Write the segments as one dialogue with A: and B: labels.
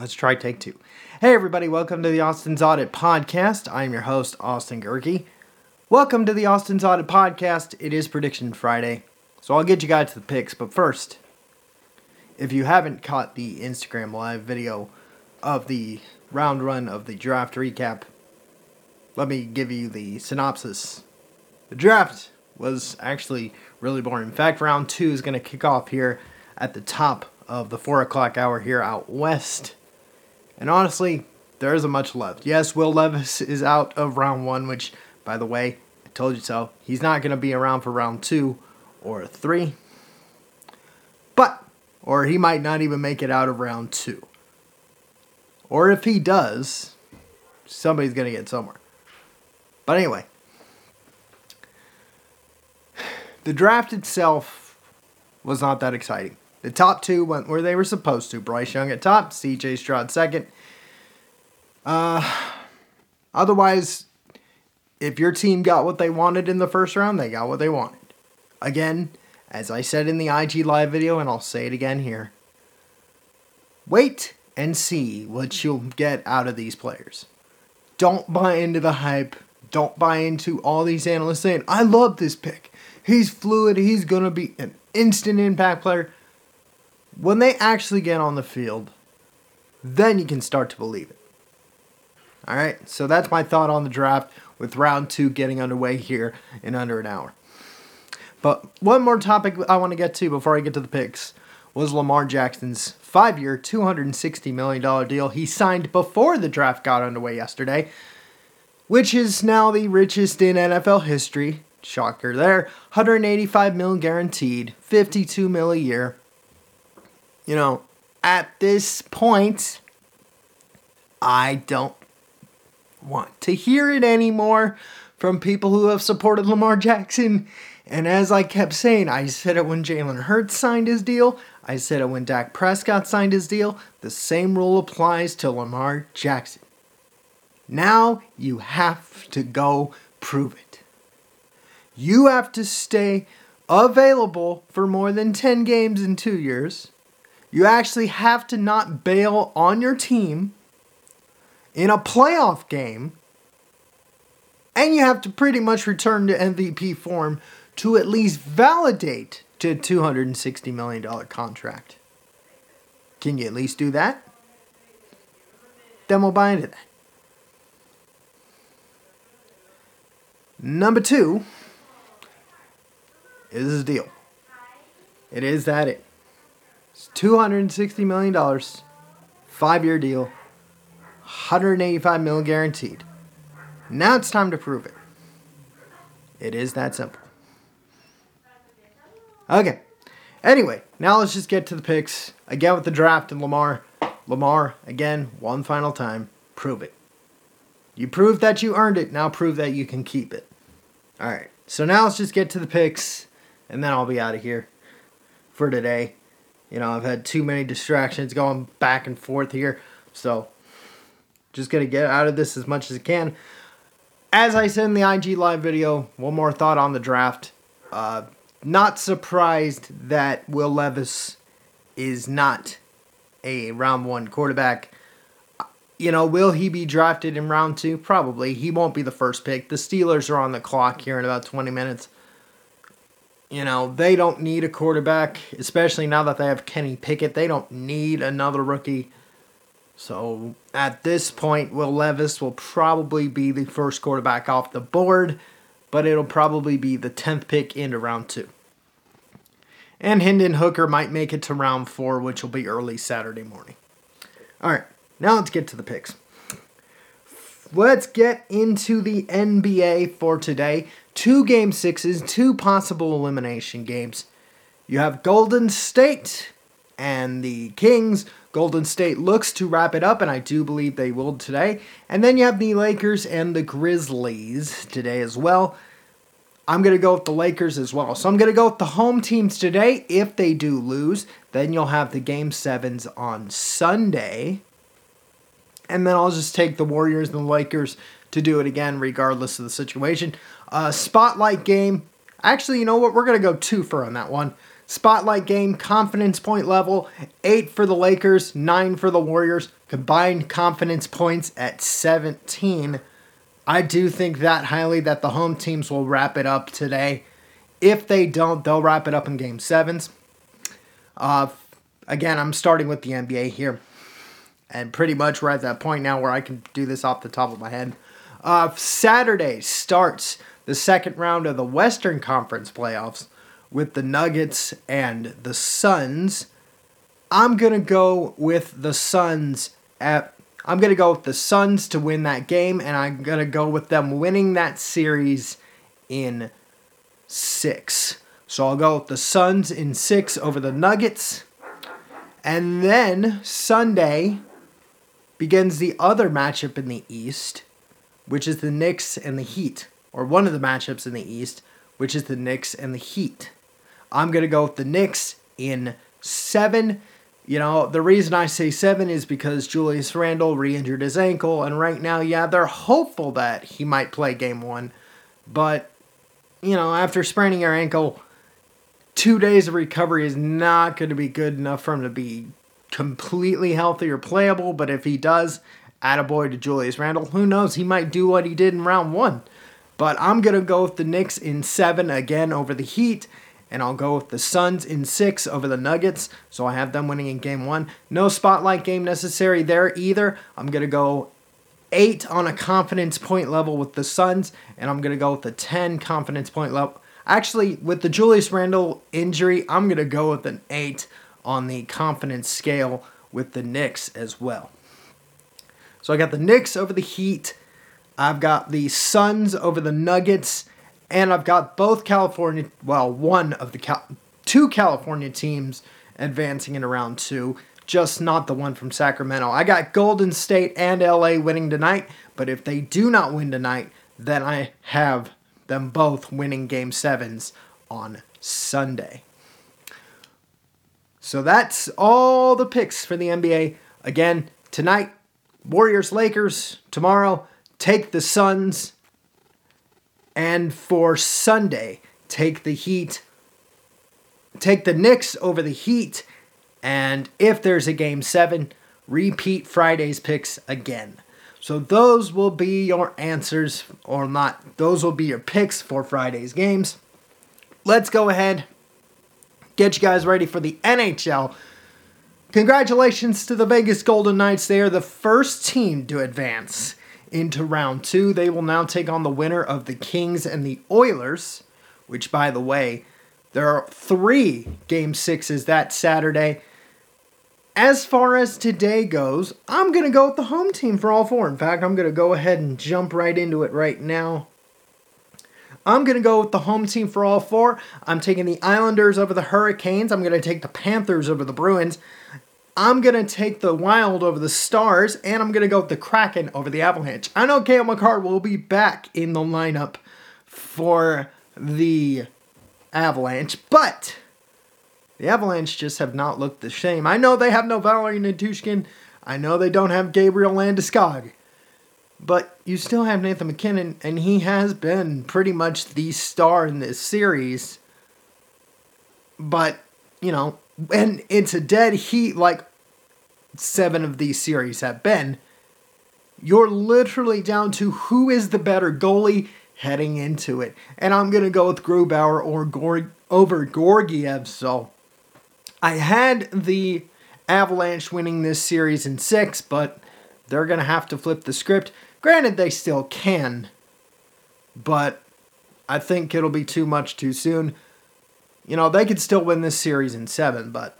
A: Let's try take two. Hey, everybody, welcome to the Austin's Audit Podcast. I'm your host, Austin Gehrke. Welcome to the Austin's Audit Podcast. It is Prediction Friday, so I'll get you guys to the picks. But first, if you haven't caught the Instagram live video of the round run of the draft recap, let me give you the synopsis. The draft was actually really boring. In fact, round two is going to kick off here at the top of the four o'clock hour here out west. And honestly, there isn't much left. Yes, Will Levis is out of round one, which, by the way, I told you so. He's not going to be around for round two or three. But, or he might not even make it out of round two. Or if he does, somebody's going to get somewhere. But anyway, the draft itself was not that exciting. The top two went where they were supposed to. Bryce Young at top, CJ Stroud second. Uh, otherwise, if your team got what they wanted in the first round, they got what they wanted. Again, as I said in the IG Live video, and I'll say it again here wait and see what you'll get out of these players. Don't buy into the hype. Don't buy into all these analysts saying, I love this pick. He's fluid. He's going to be an instant impact player. When they actually get on the field, then you can start to believe it. All right, so that's my thought on the draft with round two getting underway here in under an hour. But one more topic I want to get to before I get to the picks was Lamar Jackson's five year, $260 million deal he signed before the draft got underway yesterday, which is now the richest in NFL history. Shocker there. 185 mil guaranteed, 52 mil a year. You know, at this point, I don't want to hear it anymore from people who have supported Lamar Jackson. And as I kept saying, I said it when Jalen Hurts signed his deal. I said it when Dak Prescott signed his deal. The same rule applies to Lamar Jackson. Now you have to go prove it. You have to stay available for more than 10 games in two years. You actually have to not bail on your team in a playoff game. And you have to pretty much return to MVP form to at least validate to $260 million contract. Can you at least do that? Then we'll buy into that. Number two is his deal. It is that it. It's $260 million, five year deal, 185 mil guaranteed. Now it's time to prove it. It is that simple. Okay. Anyway, now let's just get to the picks. Again with the draft and Lamar. Lamar, again, one final time. Prove it. You proved that you earned it. Now prove that you can keep it. All right. So now let's just get to the picks, and then I'll be out of here for today. You know, I've had too many distractions going back and forth here. So just going to get out of this as much as I can. As I said in the IG Live video, one more thought on the draft. Uh, not surprised that Will Levis is not a round one quarterback. You know, will he be drafted in round two? Probably. He won't be the first pick. The Steelers are on the clock here in about 20 minutes. You know, they don't need a quarterback, especially now that they have Kenny Pickett. They don't need another rookie. So at this point, Will Levis will probably be the first quarterback off the board, but it'll probably be the 10th pick into round two. And Hendon Hooker might make it to round four, which will be early Saturday morning. All right, now let's get to the picks. Let's get into the NBA for today. Two game sixes, two possible elimination games. You have Golden State and the Kings. Golden State looks to wrap it up, and I do believe they will today. And then you have the Lakers and the Grizzlies today as well. I'm going to go with the Lakers as well. So I'm going to go with the home teams today. If they do lose, then you'll have the game sevens on Sunday. And then I'll just take the Warriors and the Lakers to do it again, regardless of the situation. Uh, spotlight game. Actually, you know what? We're going to go two for on that one. Spotlight game, confidence point level, 8 for the Lakers, 9 for the Warriors, combined confidence points at 17. I do think that highly that the home teams will wrap it up today. If they don't, they'll wrap it up in game sevens. Uh, again, I'm starting with the NBA here. And pretty much we're at that point now where I can do this off the top of my head. Uh, Saturday starts the second round of the Western Conference playoffs with the Nuggets and the Suns. I'm to go with the Suns at I'm to go with the Suns to win that game and I'm to go with them winning that series in 6. So I'll go with the Suns in 6 over the Nuggets. And then Sunday begins the other matchup in the East, which is the Knicks and the Heat, or one of the matchups in the East, which is the Knicks and the Heat. I'm going to go with the Knicks in seven. You know, the reason I say seven is because Julius Randle re injured his ankle, and right now, yeah, they're hopeful that he might play game one. But, you know, after spraining your ankle, two days of recovery is not going to be good enough for him to be completely healthy or playable. But if he does, attaboy to Julius Randle. Who knows? He might do what he did in round one. But I'm going to go with the Knicks in seven again over the Heat. And I'll go with the Suns in six over the Nuggets. So I have them winning in game one. No spotlight game necessary there either. I'm going to go eight on a confidence point level with the Suns. And I'm going to go with the 10 confidence point level. Actually, with the Julius Randle injury, I'm going to go with an eight on the confidence scale with the Knicks as well. So I got the Knicks over the Heat. I've got the Suns over the Nuggets, and I've got both California, well, one of the Cal- two California teams advancing in round two, just not the one from Sacramento. I got Golden State and LA winning tonight, but if they do not win tonight, then I have them both winning game sevens on Sunday. So that's all the picks for the NBA. Again, tonight, Warriors Lakers. Tomorrow, take the Suns. And for Sunday, take the Heat. Take the Knicks over the Heat. And if there's a game seven, repeat Friday's picks again. So those will be your answers, or not, those will be your picks for Friday's games. Let's go ahead get you guys ready for the NHL. Congratulations to the Vegas Golden Knights. They are the first team to advance into round two. They will now take on the winner of the Kings and the Oilers, which, by the way, there are three game sixes that Saturday. As far as today goes, I'm going to go with the home team for all four. In fact, I'm going to go ahead and jump right into it right now. I'm going to go with the home team for all four. I'm taking the Islanders over the Hurricanes. I'm going to take the Panthers over the Bruins. I'm going to take the Wild over the Stars. And I'm going to go with the Kraken over the Avalanche. I know Cale Makar will be back in the lineup for the Avalanche, but the Avalanche just have not looked the same. I know they have no Valeri Nichushkin. I know they don't have Gabriel Landeskog. But you still have Nathan MacKinnon, and he has been pretty much the star in this series. But, you know, and it's a dead heat like seven of these series have been. You're literally down to who is the better goalie heading into it. And I'm going to go with Grubauer or Gor- over Georgiev. So I had the Avalanche winning this series in six, but they're going to have to flip the script. Granted, they still can, but I think it'll be too much too soon. You know, they could still win this series in seven, but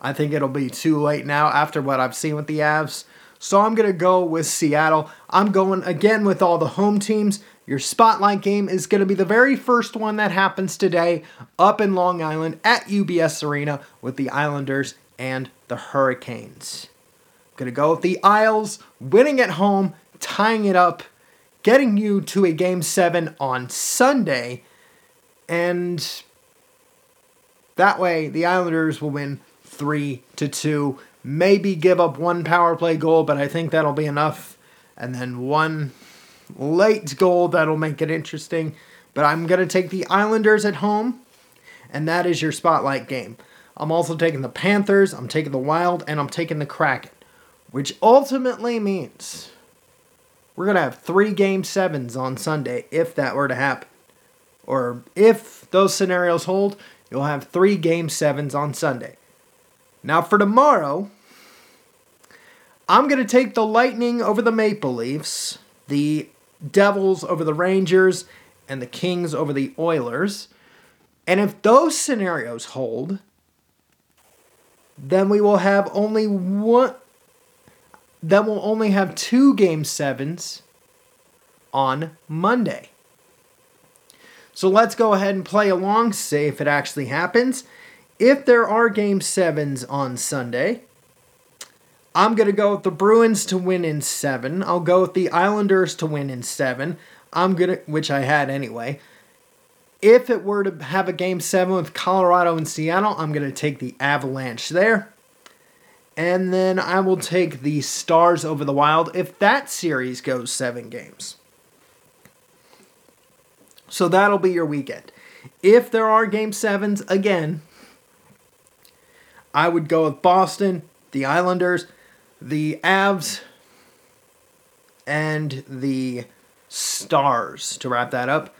A: I think it'll be too late now after what I've seen with the Avs. So I'm going to go with Seattle. I'm going again with all the home teams. Your spotlight game is going to be the very first one that happens today up in Long Island at UBS Arena with the Islanders and the Hurricanes. Going to go with the Isles winning at home tying it up, getting you to a game seven on Sunday. And that way, the Islanders will win three to two. Maybe give up one power play goal, but I think that'll be enough. And then one late goal that'll make it interesting. But I'm going to take the Islanders at home. and that is your spotlight game. I'm also taking the Panthers, I'm taking the Wild, and I'm taking the Kraken, which ultimately means we're going to have three game sevens on Sunday if that were to happen. Or if those scenarios hold, you'll have three game sevens on Sunday. Now, for tomorrow, I'm going to take the Lightning over the Maple Leafs, the Devils over the Rangers, and the Kings over the Oilers. And if those scenarios hold, then we will have only one then we'll only have two game sevens on Monday. So let's go ahead and play along, say if it actually happens. If there are game sevens on Sunday, I'm going to go with the Bruins to win in seven. I'll go with the Islanders to win in seven. I'm going to, which I had anyway. If it were to have a game seven with Colorado and Seattle, I'm going to take the Avalanche there. And then I will take the Stars over the Wild if that series goes seven games. So that'll be your weekend. If there are game sevens, again, I would go with Boston, the Islanders, the Avs, and the Stars to wrap that up.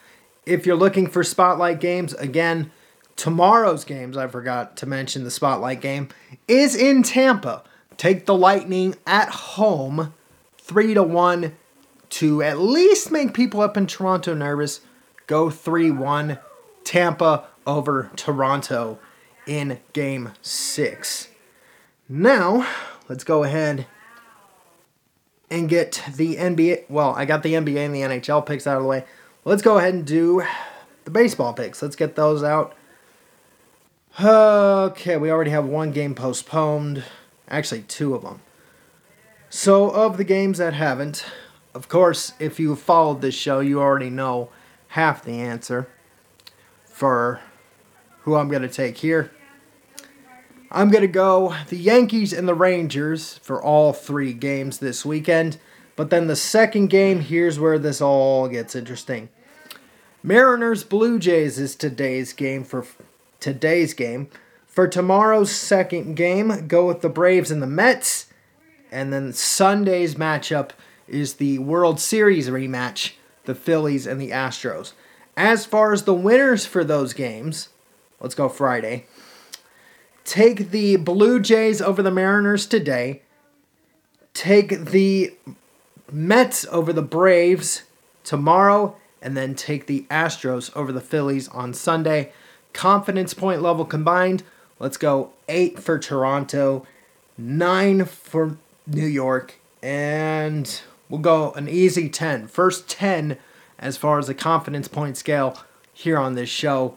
A: If you're looking for spotlight games, again, tomorrow's games, I forgot to mention the spotlight game, is in Tampa. Take the Lightning at home, 3 to 1 to at least make people up in Toronto nervous. Go 3 1 Tampa over Toronto in game 6. Now, let's go ahead and get the NBA. Well, I got the NBA and the NHL picks out of the way. Let's go ahead and do the baseball picks. Let's get those out. Okay, we already have one game postponed. Actually, two of them. So, of the games that haven't, of course, if you followed this show, you already know half the answer for who I'm going to take here. I'm going to go the Yankees and the Rangers for all three games this weekend. But then the second game, here's where this all gets interesting. Mariners Blue Jays is today's game for today's game. For tomorrow's second game, go with the Braves and the Mets. And then Sunday's matchup is the World Series rematch, the Phillies and the Astros. As far as the winners for those games, let's go Friday. Take the Blue Jays over the Mariners today. Take the Mets over the Braves tomorrow. And then take the Astros over the Phillies on Sunday. Confidence point level combined, let's go eight for Toronto, nine for New York, and we'll go an easy 10. First 10 as far as the confidence point scale here on this show.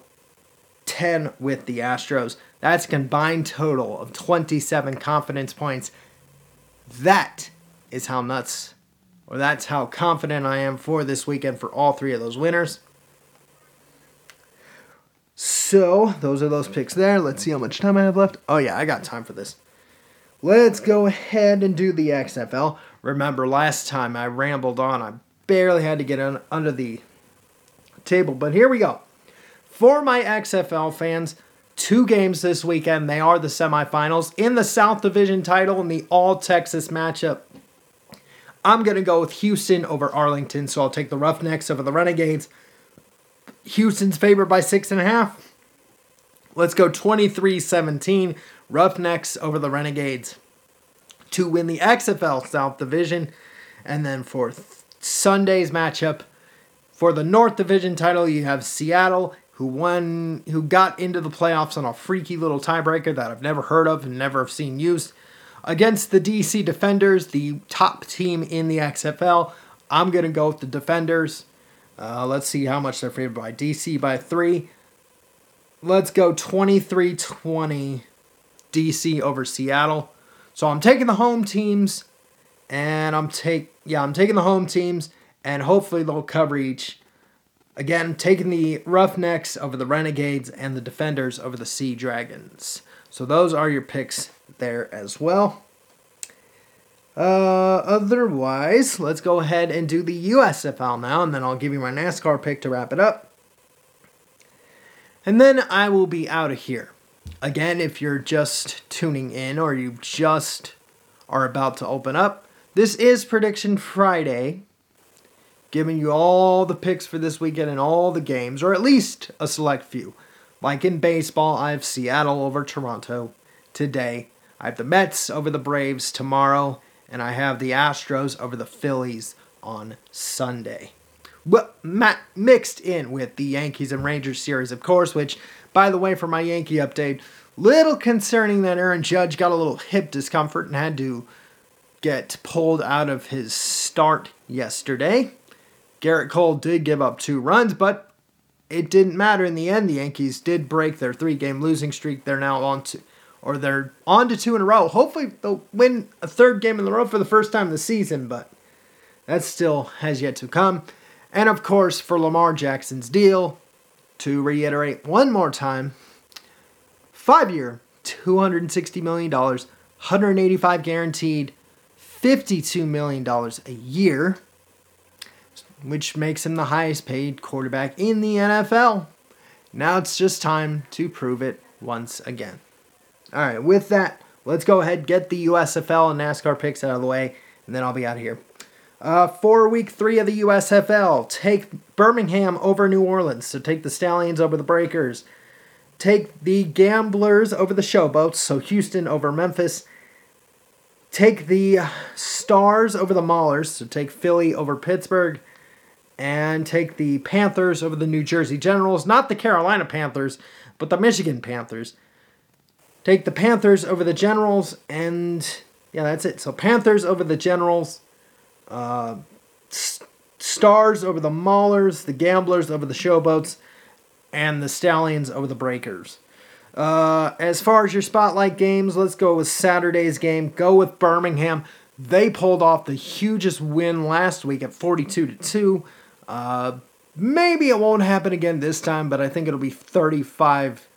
A: 10 with the Astros. That's a combined total of 27 confidence points. That is how nuts, or that's how confident I am for this weekend for all three of those winners. So, those are those picks there. Let's see how much time I have left. Oh, yeah, I got time for this. Let's go ahead and do the XFL. Remember, last time I rambled on. I barely had to get un- under the table, but here we go. For my XFL fans, two games this weekend. They are the semifinals in the South Division title in the All Texas matchup. I'm going to go with Houston over Arlington, so I'll take the Roughnecks over the Renegades. Houston's favored by six and a half. Let's go 23 17. Roughnecks over the Renegades to win the XFL South Division. And then for th- Sunday's matchup, for the North Division title, you have Seattle, who won, who got into the playoffs on a freaky little tiebreaker that I've never heard of and never have seen used, against the DC Defenders, the top team in the XFL. I'm gonna go with the Defenders. Uh, let's see how much they're favored by DC by three. Let's go 23 20 DC over Seattle. So I'm taking the home teams and I'm take yeah, I'm taking the home teams and hopefully they'll cover each. Again, taking the Roughnecks over the Renegades and the Defenders over the Sea Dragons. So those are your picks there as well. Uh, otherwise, let's go ahead and do the USFL now, and then I'll give you my NASCAR pick to wrap it up. And then I will be out of here. Again, if you're just tuning in or you just are about to open up, this is Prediction Friday, giving you all the picks for this weekend and all the games, or at least a select few. Like in baseball, I have Seattle over Toronto today. I have the Mets over the Braves tomorrow, and I have the Astros over the Phillies on Sunday. Well, Matt mixed in with the Yankees and Rangers series, of course, which, by the way, for my Yankee update, little concerning that Aaron Judge got a little hip discomfort and had to get pulled out of his start yesterday. Gerrit Cole did give up two runs, but it didn't matter in the end. The Yankees did break their three-game losing streak. They're now on to, or they're on to two in a row. Hopefully, they'll win a third game in a row for the first time this season, but that still has yet to come. And of course, for Lamar Jackson's deal, to reiterate one more time, five year, $260 million, 185 guaranteed, $52 million a year, which makes him the highest paid quarterback in the NFL. Now it's just time to prove it once again. All right, with that, let's go ahead, get the USFL and NASCAR picks out of the way, and then I'll be out of here. Uh, for week three of the USFL, take Birmingham over New Orleans. So take the Stallions over the Breakers. Take the Gamblers over the Showboats. So Houston over Memphis. Take the Stars over the Maulers. So take Philly over Pittsburgh. And take the Panthers over the New Jersey Generals. Not the Carolina Panthers, but the Michigan Panthers. Take the Panthers over the Generals. And yeah, that's it. So Panthers over the Generals. Uh, stars over the Maulers, the Gamblers over the Showboats, and the Stallions over the Breakers. Uh, as far as your spotlight games, let's go with Saturday's game. Go with Birmingham. They pulled off the hugest win last week at 42 to 2. Uh, maybe it won't happen again this time, but I think it'll be 35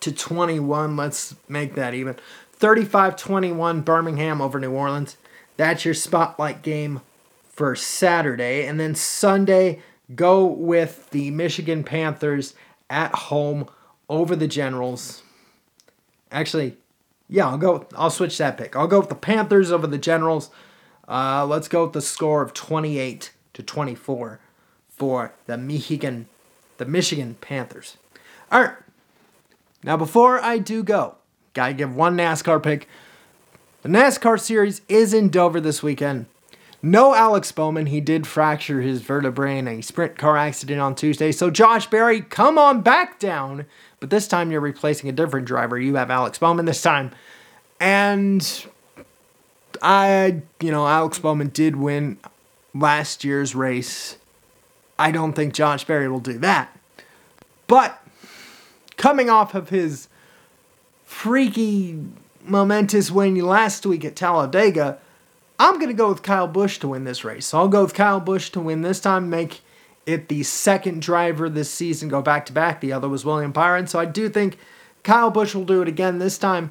A: to 21. Let's make that even. 35 21 Birmingham over New Orleans. That's your spotlight game for Saturday. And then Sunday, go with the Michigan Panthers at home over the Generals. Actually, yeah, I'll go. I'll switch that pick. I'll go with the Panthers over the Generals. Uh, let's go with the score of 28 to 24 for the Michigan, the Michigan Panthers. All right. Now, before I do go, gotta give one NASCAR pick the NASCAR series is in Dover this weekend. No Alex Bowman, he did fracture his vertebrae in a sprint car accident on Tuesday. So, Josh Berry, come on back down. But this time you're replacing a different driver. You have Alex Bowman this time. And I, you know, Alex Bowman did win last year's race. I don't think Josh Berry will do that. But coming off of his freaky momentous win last week at Talladega, I'm going to go with Kyle Busch to win this race. So I'll go with Kyle Busch to win this time, make it the second driver this season go back to back. The other was William Byron. So I do think Kyle Busch will do it again this time.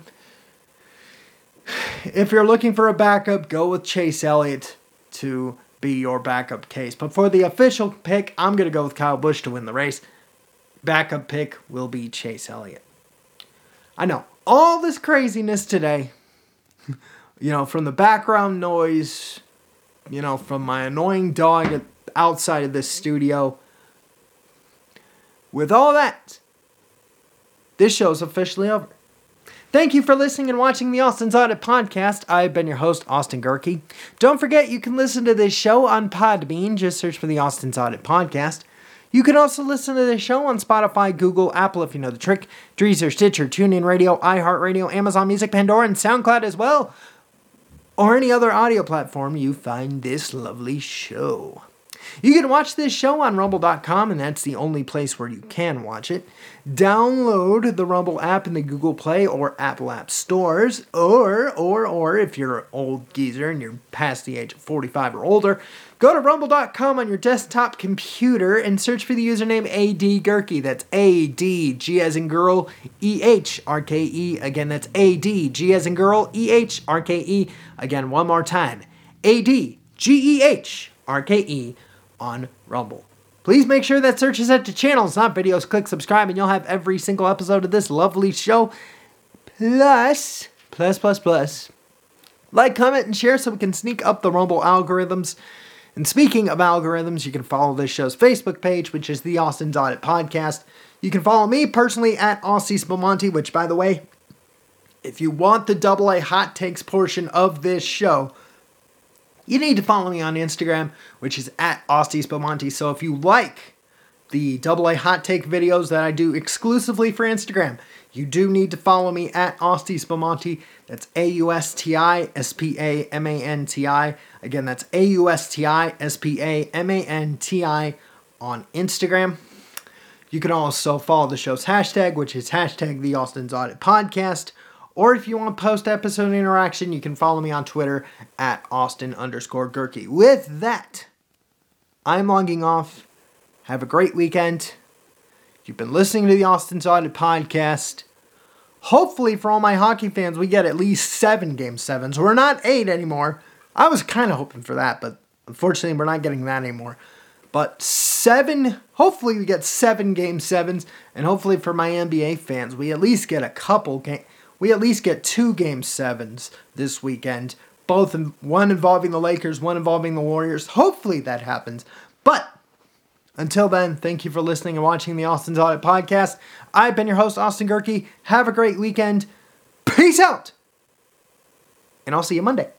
A: If you're looking for a backup, go with Chase Elliott to be your backup case. But for the official pick, I'm going to go with Kyle Busch to win the race. Backup pick will be Chase Elliott. I know all this craziness today, you know, from the background noise, you know, from my annoying dog outside of this studio. With all that, this show's officially over. Thank you for listening and watching the Austin's Audit Podcast. I've been your host, Austin Gehrke. Don't forget you can listen to this show on Podbean. Just search for the Austin's Audit Podcast. You can also listen to the show on Spotify, Google, Apple if you know the trick, Deezer, Stitcher, TuneIn Radio, iHeartRadio, Amazon Music, Pandora, and SoundCloud as well, or any other audio platform you find this lovely show. You can watch this show on rumble.com, and that's the only place where you can watch it. Download the Rumble app in the Google Play or Apple App stores, or, or, or, if you're an old geezer and you're past the age of 45 or older, go to rumble.com on your desktop computer and search for the username AD Gehrke. That's A D G as in girl, E H R K E. Again, that's A D G as in girl, E H R K E. Again, one more time. A D G E H R K E on Rumble. Please make sure that search is set to channels, not videos. Click subscribe, and you'll have every single episode of this lovely show. Plus, plus, plus, plus. Like, comment, and share so we can sneak up the Rumble algorithms. And speaking of algorithms, you can follow this show's Facebook page, which is the Austin's Audit Podcast. You can follow me personally at Aussie Spamanti, which, by the way, if you want the double A hot takes portion of this show, you need to follow me on Instagram, which is at Austin Spamanti. So if you like the double A hot take videos that I do exclusively for Instagram, you do need to follow me at Austin Spamanti. That's A U S T I S P A M A N T I. Again, that's A U S T I S P A M A N T I on Instagram. You can also follow the show's hashtag, which is hashtag the Austin's Audit Podcast. Or if you want post episode interaction, you can follow me on Twitter at Austin underscore Gehrke. With that, I'm logging off. Have a great weekend. You've been listening to the Austin's Audit Podcast. Hopefully, for all my hockey fans, we get at least seven game sevens. We're not eight anymore. I was kind of hoping for that, but unfortunately, we're not getting that anymore. But seven, hopefully, we get seven game sevens, and hopefully, for my NBA fans, we at least get a couple game we at least get two game sevens this weekend. Both one involving the Lakers, one involving the Warriors. Hopefully that happens. But until then, thank you for listening and watching the Austin's Audit Podcast. I've been your host, Austin Gehrke. Have a great weekend. Peace out. And I'll see you Monday.